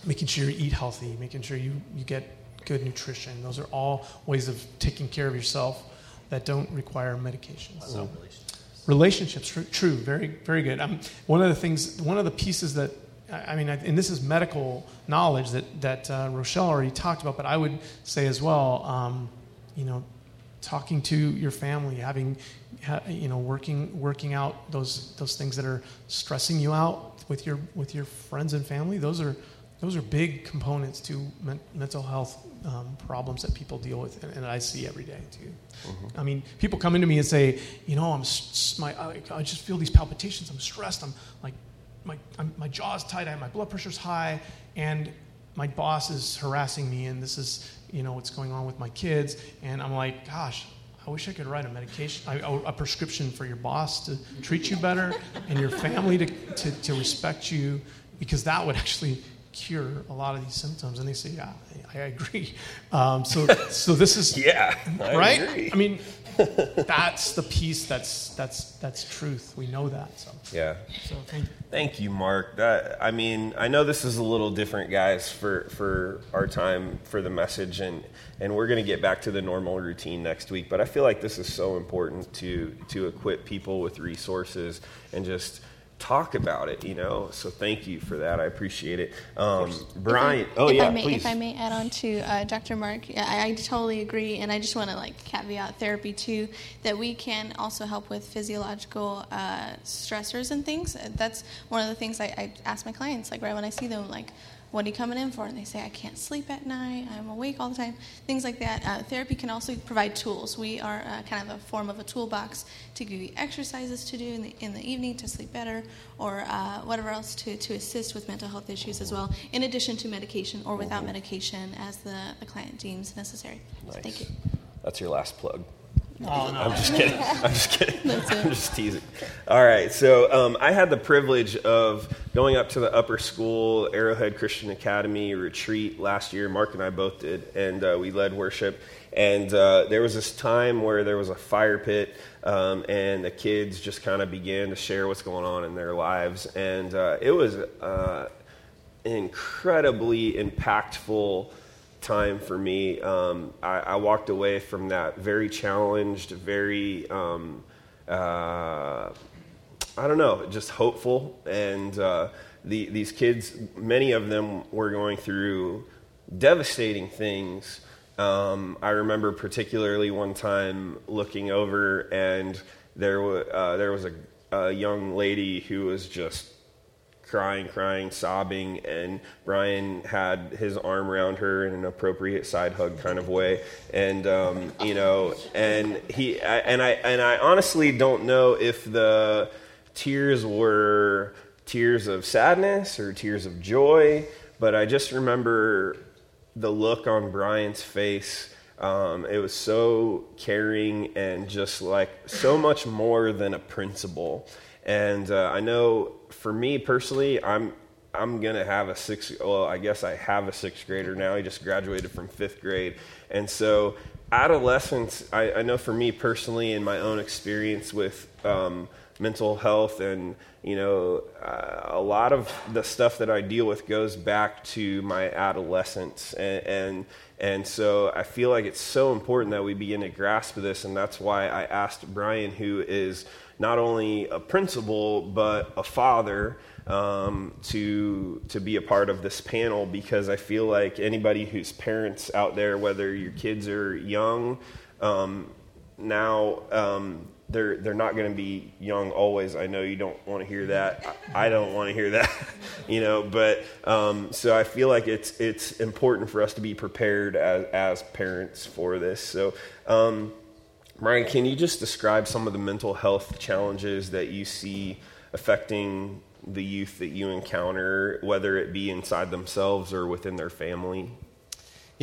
making sure you eat healthy, making sure you, you get good nutrition. Those are all ways of taking care of yourself that don't require medications. So, relationships, tr- true, very very good. Um, one of the things, one of the pieces that I I mean, and this is medical knowledge that that uh, Rochelle already talked about, but I would say as well, um, you know, talking to your family, having, you know, working working out those those things that are stressing you out with your with your friends and family. Those are those are big components to men, mental health um, problems that people deal with, and, and I see every day too. I mean, people come into me and say, you know, I'm s- my I, I just feel these palpitations. I'm stressed. I'm like my I'm, my jaw's tight. I, my blood pressure's high, and my boss is harassing me, and this is you know what's going on with my kids. And I'm like, gosh, I wish I could write a medication, a, a prescription for your boss to treat you better, and your family to, to, to respect you, because that would actually cure a lot of these symptoms. And they say, yeah, I, I agree. Um, so so this is Yeah, I right. agree. I mean, that's the piece that's that's that's truth. We know that. So Yeah. so thank you. Thank you, Mark. That I mean, I know this is a little different, guys, for for our time for the message, and and we're going to get back to the normal routine next week. But I feel like this is so important to to equip people with resources and just talk about it. You know, so thank you for that. I appreciate it, um, Brian. oh if yeah, I may, please. If I may add on to uh, Dr. Mark, I, I totally agree, and I just want to like caveat therapy too that we can also help with physiological uh, stressors and things. That's one of the things I, I ask my clients, like right when I see them, like. What are you coming in for? And they say, I can't sleep at night. I'm awake all the time. Things like that. Uh, therapy can also provide tools. We are uh, kind of a form of a toolbox to give you exercises to do in the, in the evening to sleep better or uh, whatever else to, to assist with mental health issues as well, in addition to medication or without medication as the, the client deems necessary. So thank you. That's your last plug. Oh no. I'm just kidding. I'm just kidding. I'm just teasing. All right. So um, I had the privilege of going up to the upper school Arrowhead Christian Academy retreat last year. Mark and I both did, and uh, we led worship. And uh, there was this time where there was a fire pit, um, and the kids just kind of began to share what's going on in their lives, and uh, it was uh, incredibly impactful time for me. Um, I, I walked away from that very challenged, very, um, uh, I don't know, just hopeful. And uh, the, these kids, many of them were going through devastating things. Um, I remember particularly one time looking over, and there, wa uh, there was a, a young lady who was just crying, crying, sobbing, and Brian had his arm around her in an appropriate side hug kind of way, and um, you know, and he I, and I and I honestly don't know if the tears were tears of sadness or tears of joy, but I just remember the look on Brian's face. Um, it was so caring and just like so much more than a principal. And uh, I know for me personally, I'm I'm gonna have a sixth. Well, I guess I have a sixth grader now. He just graduated from fifth grade, and so adolescence. I, I know for me personally, in my own experience with um, mental health, and you know, uh, a lot of the stuff that I deal with goes back to my adolescence, and, and and so I feel like it's so important that we begin to grasp this, and that's why I asked Brian, who is not only a principal but a father um, to to be a part of this panel because I feel like anybody whose parents out there, whether your kids are young, um, now um, they're they're not going to be young always. I know you don't want to hear that. I, I don't want to hear that, you know. But um, so I feel like it's it's important for us to be prepared as as parents for this. So. Um, Ryan, can you just describe some of the mental health challenges that you see affecting the youth that you encounter, whether it be inside themselves or within their family?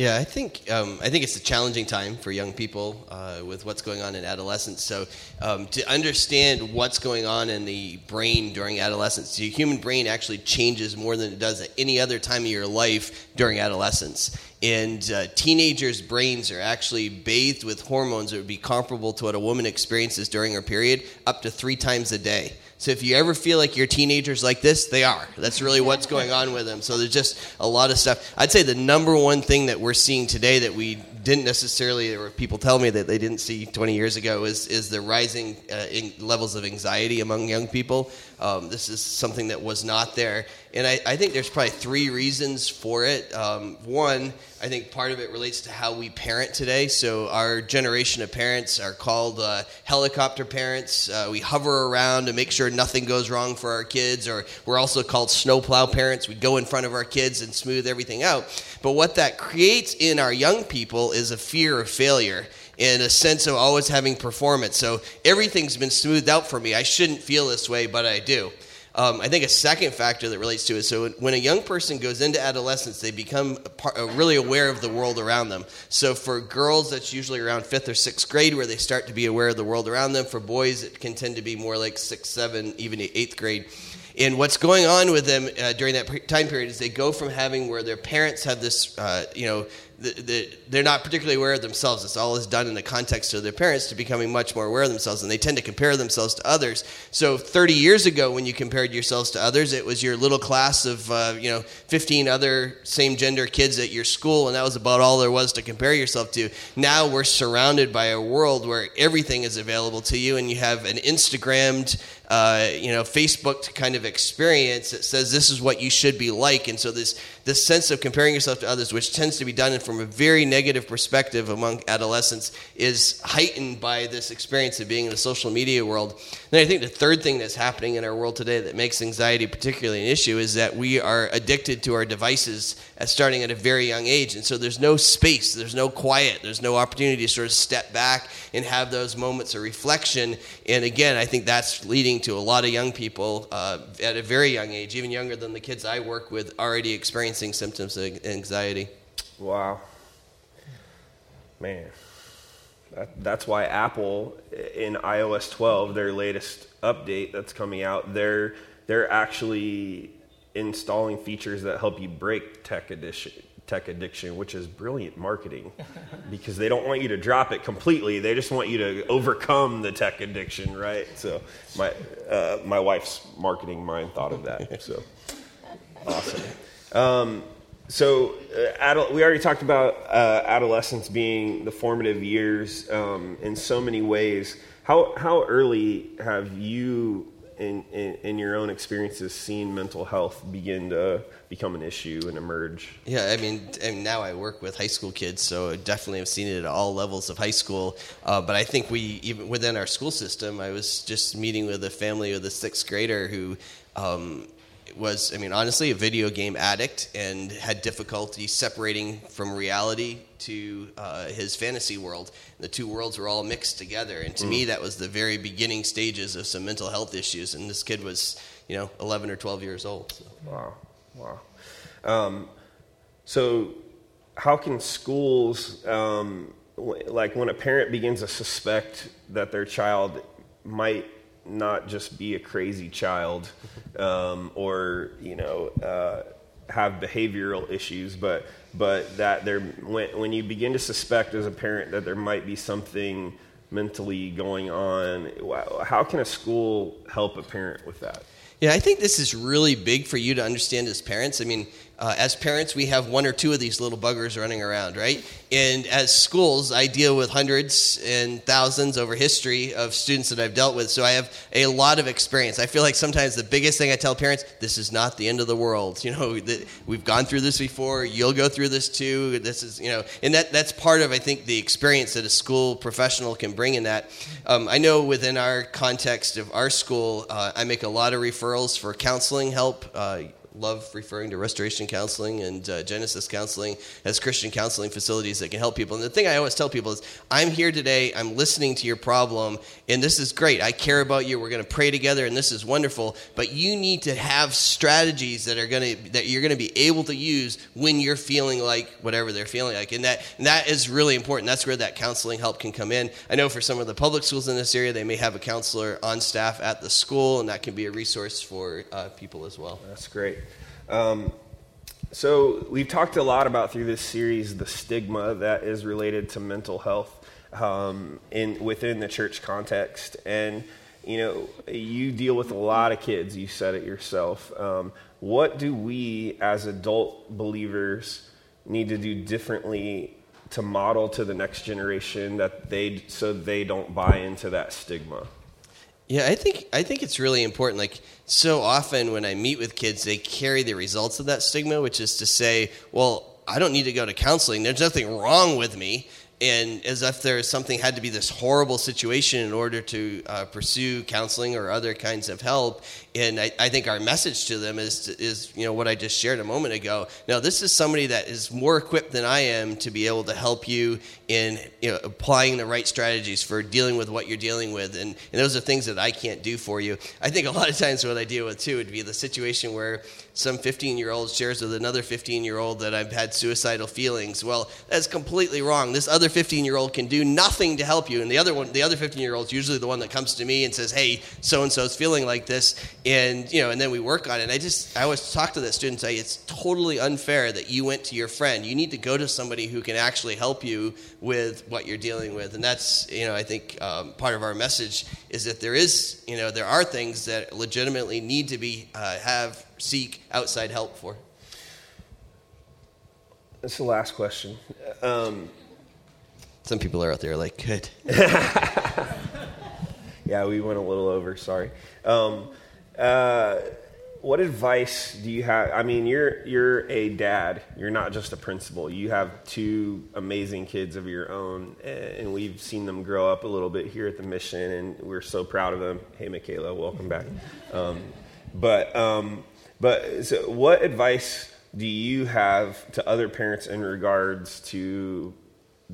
Yeah, I think um, I think it's a challenging time for young people uh, with what's going on in adolescence. So, um, to understand what's going on in the brain during adolescence, the human brain actually changes more than it does at any other time of your life during adolescence. And uh, teenagers' brains are actually bathed with hormones that would be comparable to what a woman experiences during her period, up to three times a day. So if you ever feel like your teenagers like this, they are. That's really what's going on with them. So there's just a lot of stuff. I'd say the number one thing that we're seeing today that we didn't necessarily, or people tell me that they didn't see 20 years ago, is, is the rising uh, levels of anxiety among young people. Um, this is something that was not there. And I, I think there's probably three reasons for it. Um, one, I think part of it relates to how we parent today. So, our generation of parents are called uh, helicopter parents. Uh, we hover around to make sure nothing goes wrong for our kids, or we're also called snowplow parents. We go in front of our kids and smooth everything out. But what that creates in our young people is a fear of failure and a sense of always having performance. So everything's been smoothed out for me. I shouldn't feel this way, but I do. Um, I think a second factor that relates to it. So when a young person goes into adolescence, they become part, uh, really aware of the world around them. So for girls, that's usually around fifth or sixth grade where they start to be aware of the world around them. For boys, it can tend to be more like sixth, seven, even eighth grade. And what's going on with them uh, during that time period is they go from having where their parents have this, uh, you know, they're not particularly aware of themselves. It's all is done in the context of their parents to becoming much more aware of themselves, and they tend to compare themselves to others. So, 30 years ago, when you compared yourselves to others, it was your little class of uh, you know 15 other same gender kids at your school, and that was about all there was to compare yourself to. Now we're surrounded by a world where everything is available to you, and you have an Instagrammed uh, you know, Facebook kind of experience that says this is what you should be like. And so this this sense of comparing yourself to others, which tends to be done from a very negative perspective among adolescents, is heightened by this experience of being in the social media world. And I think the third thing that's happening in our world today that makes anxiety particularly an issue is that we are addicted to our devices at starting at a very young age. And so there's no space, there's no quiet, there's no opportunity to sort of step back and have those moments of reflection. And again, I think that's leading to a lot of young people uh, at a very young age, even younger than the kids I work with, already experiencing symptoms of anxiety. Wow. Man. That, that's why Apple in iOS 12, their latest update that's coming out, they're they're actually installing features that help you break tech addiction, tech addiction, which is brilliant marketing because they don't want you to drop it completely. They just want you to overcome the tech addiction, right? So my uh, my wife's marketing mind thought of that. So awesome. Um, so uh, adult, we already talked about uh, adolescence being the formative years um, in so many ways. How how early have you in, in, in, your own experiences seen mental health begin to become an issue and emerge? Yeah, I mean, and now I work with high school kids, so definitely have seen it at all levels of high school. Uh, but I think we, even within our school system, I was just meeting with a family with a sixth grader who um, was, I mean, honestly, a video game addict and had difficulty separating from reality to uh, his fantasy world. The two worlds were all mixed together, and to mm. me, that was the very beginning stages of some mental health issues. And this kid was, you know, 11 or 12 years old. So. Wow, wow. Um, so, how can schools, um, like when a parent begins to suspect that their child might not just be a crazy child um, or you know uh, have behavioral issues, but but that there when when you begin to suspect as a parent that there might be something mentally going on, how can a school help a parent with that? Yeah, I think this is really big for you to understand as parents. I mean, uh, as parents, we have one or two of these little buggers running around, right? And as schools, I deal with hundreds and thousands over history of students that I've dealt with. So I have a lot of experience. I feel like sometimes the biggest thing I tell parents, this is not the end of the world. You know, the, we've gone through this before. You'll go through this too. This is, you know, and that, that's part of, I think, the experience that a school professional can bring in that. Um, I know within our context of our school, uh, I make a lot of referrals for counseling help. Uh, love referring to restoration counseling and uh, Genesis counseling as Christian counseling facilities that can help people. And the thing I always tell people is, I'm here today, I'm listening to your problem, and this is great. I care about you. We're going to pray together, and this is wonderful. But you need to have strategies that are going to that you're going to be able to use when you're feeling like whatever they're feeling like, and that and that is really important. That's where that counseling help can come in. I know for some of the public schools in this area, they may have a counselor on staff at the school, and that can be a resource for uh, people as well. That's great. Um, so we've talked a lot about through this series the stigma that is related to mental health um, in within the church context, and you know you deal with a lot of kids. You said it yourself. Um, what do we as adult believers need to do differently to model to the next generation that they so they don't buy into that stigma? Yeah, I think I think it's really important. Like so often when I meet with kids, they carry the results of that stigma, which is to say, well, I don't need to go to counseling. There's nothing wrong with me and as if there is something had to be this horrible situation in order to uh, pursue counseling or other kinds of help. And I, I, think our message to them is is you know what I just shared a moment ago. Now this is somebody that is more equipped than I am to be able to help you in you know, applying the right strategies for dealing with what you're dealing with, and, and those are things that I can't do for you. I think a lot of times what I deal with too would be the situation where some 15 year old shares with another 15 year old that I've had suicidal feelings. Well, that's completely wrong. This other 15 year old can do nothing to help you. And the other one, the other 15 year old is usually the one that comes to me and says, Hey, so and so's feeling like this. And, you know, and then we work on it. And I just, I always talk to that student and say, It's totally unfair that you went to your friend. You need to go to somebody who can actually help you with what you're dealing with. And that's, you know, I think um, part of our message is that there is, you know, there are things that legitimately need to be, uh, have, seek outside help for. That's the last question. Um, Some people are out there like, good. yeah, we went a little over. Sorry. Um, uh, what advice do you have? I mean, you're you're a dad. You're not just a principal. You have two amazing kids of your own, and we've seen them grow up a little bit here at the mission, and we're so proud of them. Hey, Michaela, welcome back. Um, but um, but so what advice do you have to other parents in regards to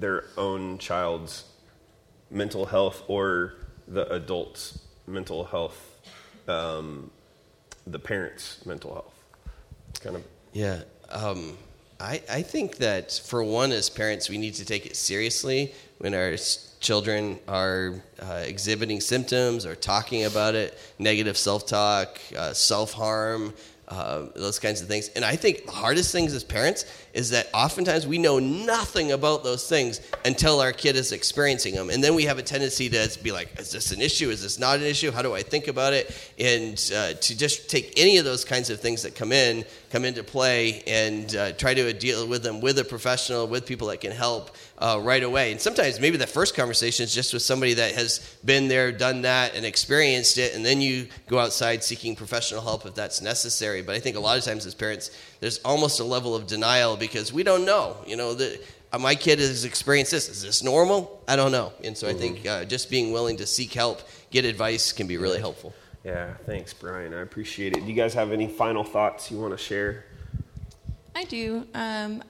their own child's mental health or the adult's mental health? Um, the parents' mental health. Kind of. Yeah. Um, I, I think that for one, as parents, we need to take it seriously when our children are uh, exhibiting symptoms or talking about it, negative self talk, uh, self harm, uh, those kinds of things. And I think the hardest things as parents is that oftentimes we know nothing about those things until our kid is experiencing them. And then we have a tendency to be like, is this an issue? Is this not an issue? How do I think about it? And uh, to just take any of those kinds of things that come in, come into play, and uh, try to deal with them with a professional, with people that can help uh, right away. And sometimes maybe the first conversation is just with somebody that has been there, done that, and experienced it, and then you go outside seeking professional help if that's necessary. But I think a lot of times as parents, there's almost a level of denial because we don't know. You know, that uh, my kid has experienced this. Is this normal? I don't know. And so mm-hmm. I think uh, just being willing to seek help, get advice, can be really helpful. Yeah, thanks, Brian. I appreciate it. Do you guys have any final thoughts you want to share? I do. Um,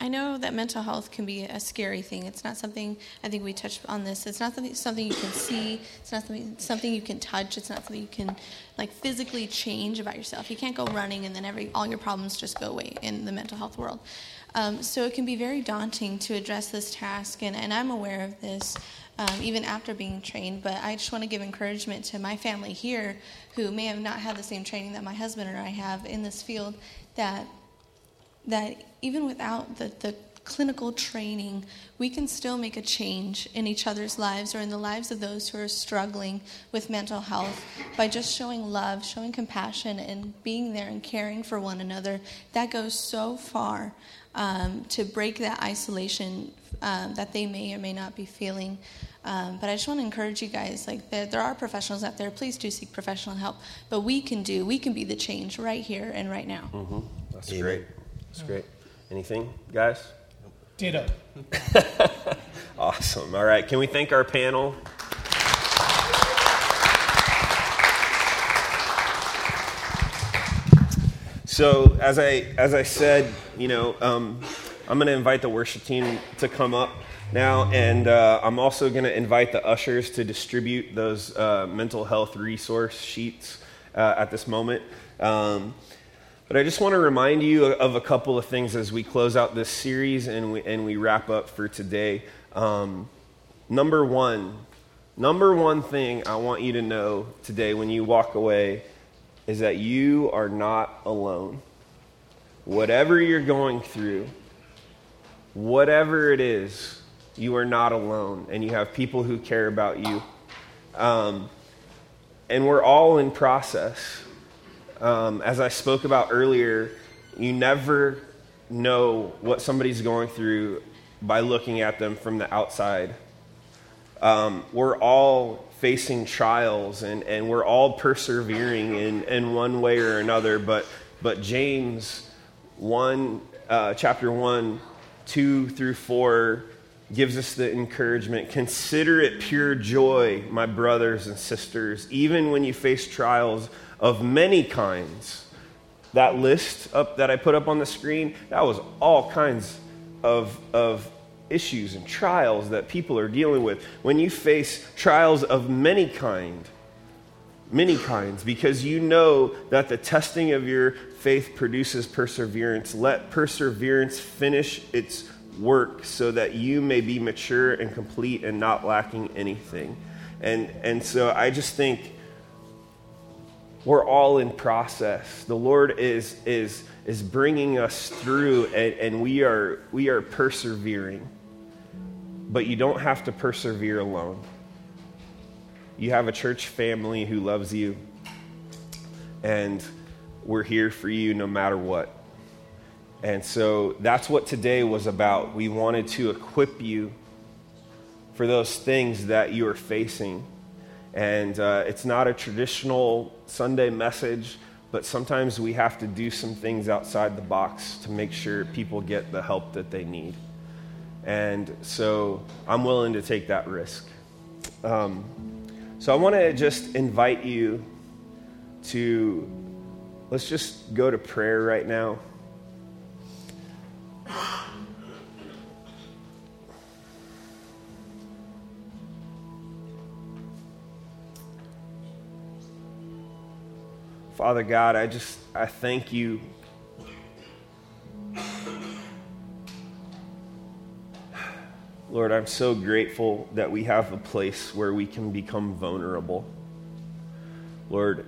I know that mental health can be a scary thing. It's not something I think we touched on this. It's not something, something you can see. It's not something something you can touch. It's not something you can like physically change about yourself. You can't go running and then every all your problems just go away in the mental health world. Um, so it can be very daunting to address this task, and, and I'm aware of this um, even after being trained. But I just want to give encouragement to my family here who may have not had the same training that my husband and I have in this field that that even without the, the clinical training, we can still make a change in each other's lives or in the lives of those who are struggling with mental health by just showing love, showing compassion, and being there and caring for one another. That goes so far um, to break that isolation um, that they may or may not be feeling. Um, but I just want to encourage you guys like there, there, are professionals out there. Please do seek professional help. But we can do, we can be the change right here and right now. Mm-hmm. That's Amen. great. That's great. Anything, guys? Ditto. awesome. All right. Can we thank our panel? So as I as I said, you know, um, I'm going to invite the worship team to come up now, and uh, I'm also going to invite the ushers to distribute those uh, mental health resource sheets uh, at this moment. Um, but I just want to remind you of a couple of things as we close out this series and we, and we wrap up for today. Um, number one, number one thing I want you to know today when you walk away is that you are not alone. Whatever you're going through, whatever it is, you are not alone, and you have people who care about you. Um, and we're all in process. Um, as I spoke about earlier, you never know what somebody's going through by looking at them from the outside. Um, we're all facing trials and, and we're all persevering in, in one way or another, but, but James 1, uh, chapter 1, 2 through 4 gives us the encouragement consider it pure joy, my brothers and sisters, even when you face trials of many kinds. That list up that I put up on the screen, that was all kinds of, of issues and trials that people are dealing with. When you face trials of many kind, many kinds, because you know that the testing of your faith produces perseverance. Let perseverance finish its work so that you may be mature and complete and not lacking anything. And, and so I just think we're all in process. The Lord is, is, is bringing us through, and, and we, are, we are persevering. But you don't have to persevere alone. You have a church family who loves you, and we're here for you no matter what. And so that's what today was about. We wanted to equip you for those things that you are facing. And uh, it's not a traditional Sunday message, but sometimes we have to do some things outside the box to make sure people get the help that they need. And so I'm willing to take that risk. Um, so I want to just invite you to let's just go to prayer right now. Father God, I just I thank you Lord, I'm so grateful that we have a place where we can become vulnerable. Lord,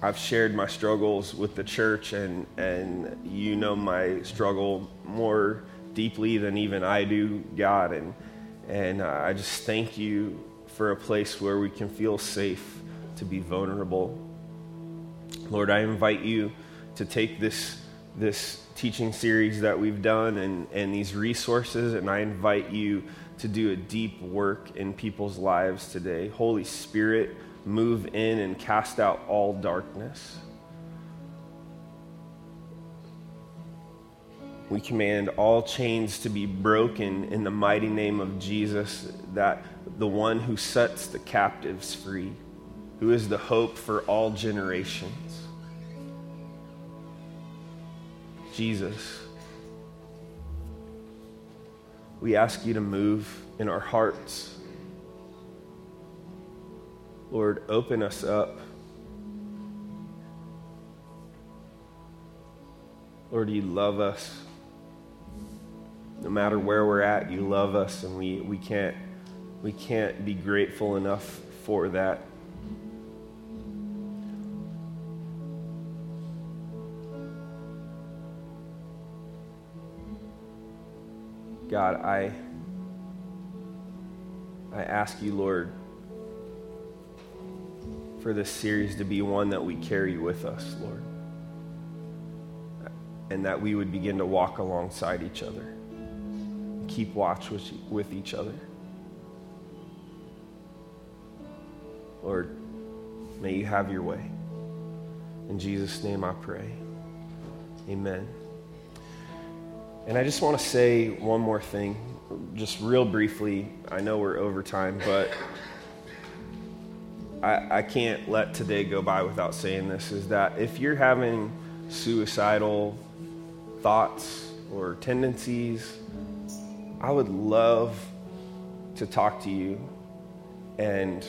I've shared my struggles with the church, and, and you know my struggle more deeply than even I do, God. And, and uh, I just thank you for a place where we can feel safe to be vulnerable. Lord, I invite you to take this, this teaching series that we've done and, and these resources, and I invite you to do a deep work in people's lives today. Holy Spirit, move in and cast out all darkness. We command all chains to be broken in the mighty name of Jesus, that the one who sets the captives free, who is the hope for all generations. Jesus, we ask you to move in our hearts. Lord, open us up. Lord, you love us. No matter where we're at, you love us, and we, we, can't, we can't be grateful enough for that. God, I, I ask you, Lord, for this series to be one that we carry with us, Lord. And that we would begin to walk alongside each other, keep watch with, with each other. Lord, may you have your way. In Jesus' name I pray. Amen. And I just want to say one more thing, just real briefly. I know we're over time, but I, I can't let today go by without saying this is that if you're having suicidal thoughts or tendencies, I would love to talk to you and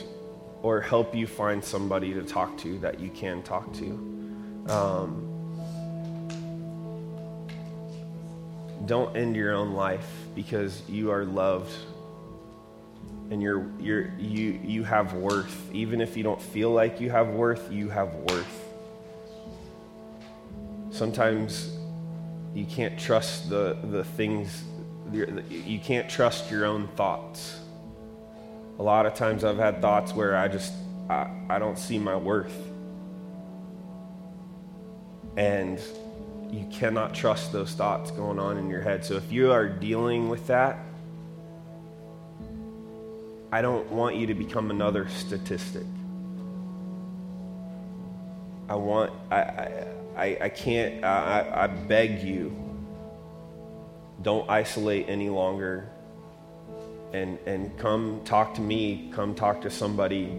or help you find somebody to talk to that you can talk to. Um, don't end your own life because you are loved and you're, you're, you, you have worth. Even if you don't feel like you have worth, you have worth. Sometimes you can't trust the, the things, you can't trust your own thoughts. A lot of times I've had thoughts where I just, I, I don't see my worth. And you cannot trust those thoughts going on in your head. So if you are dealing with that, I don't want you to become another statistic. I want, I, I, I can't, I, I beg you, don't isolate any longer and, and come talk to me, come talk to somebody.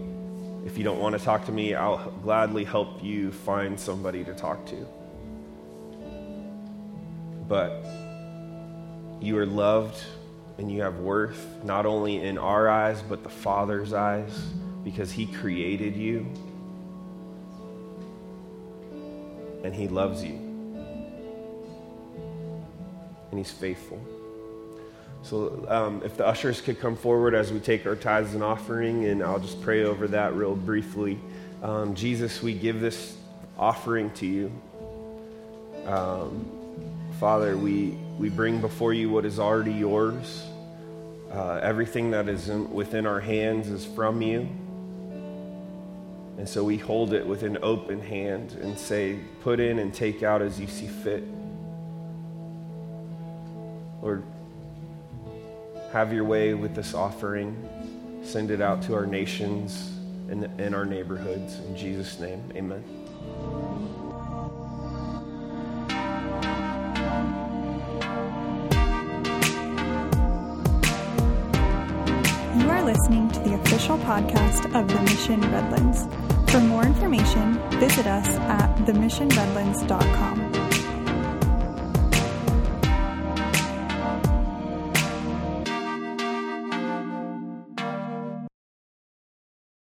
If you don't want to talk to me, I'll gladly help you find somebody to talk to. But you are loved and you have worth not only in our eyes, but the Father's eyes because He created you and He loves you. And He's faithful. So, um, if the ushers could come forward as we take our tithes and offering, and I'll just pray over that real briefly. Um, Jesus, we give this offering to you. Um, Father, we, we bring before you what is already yours. Uh, everything that is in, within our hands is from you. And so we hold it with an open hand and say, put in and take out as you see fit. Lord, have your way with this offering. Send it out to our nations and, and our neighborhoods. In Jesus' name, amen. Official podcast of The Mission Redlands. For more information, visit us at themissionredlands.com.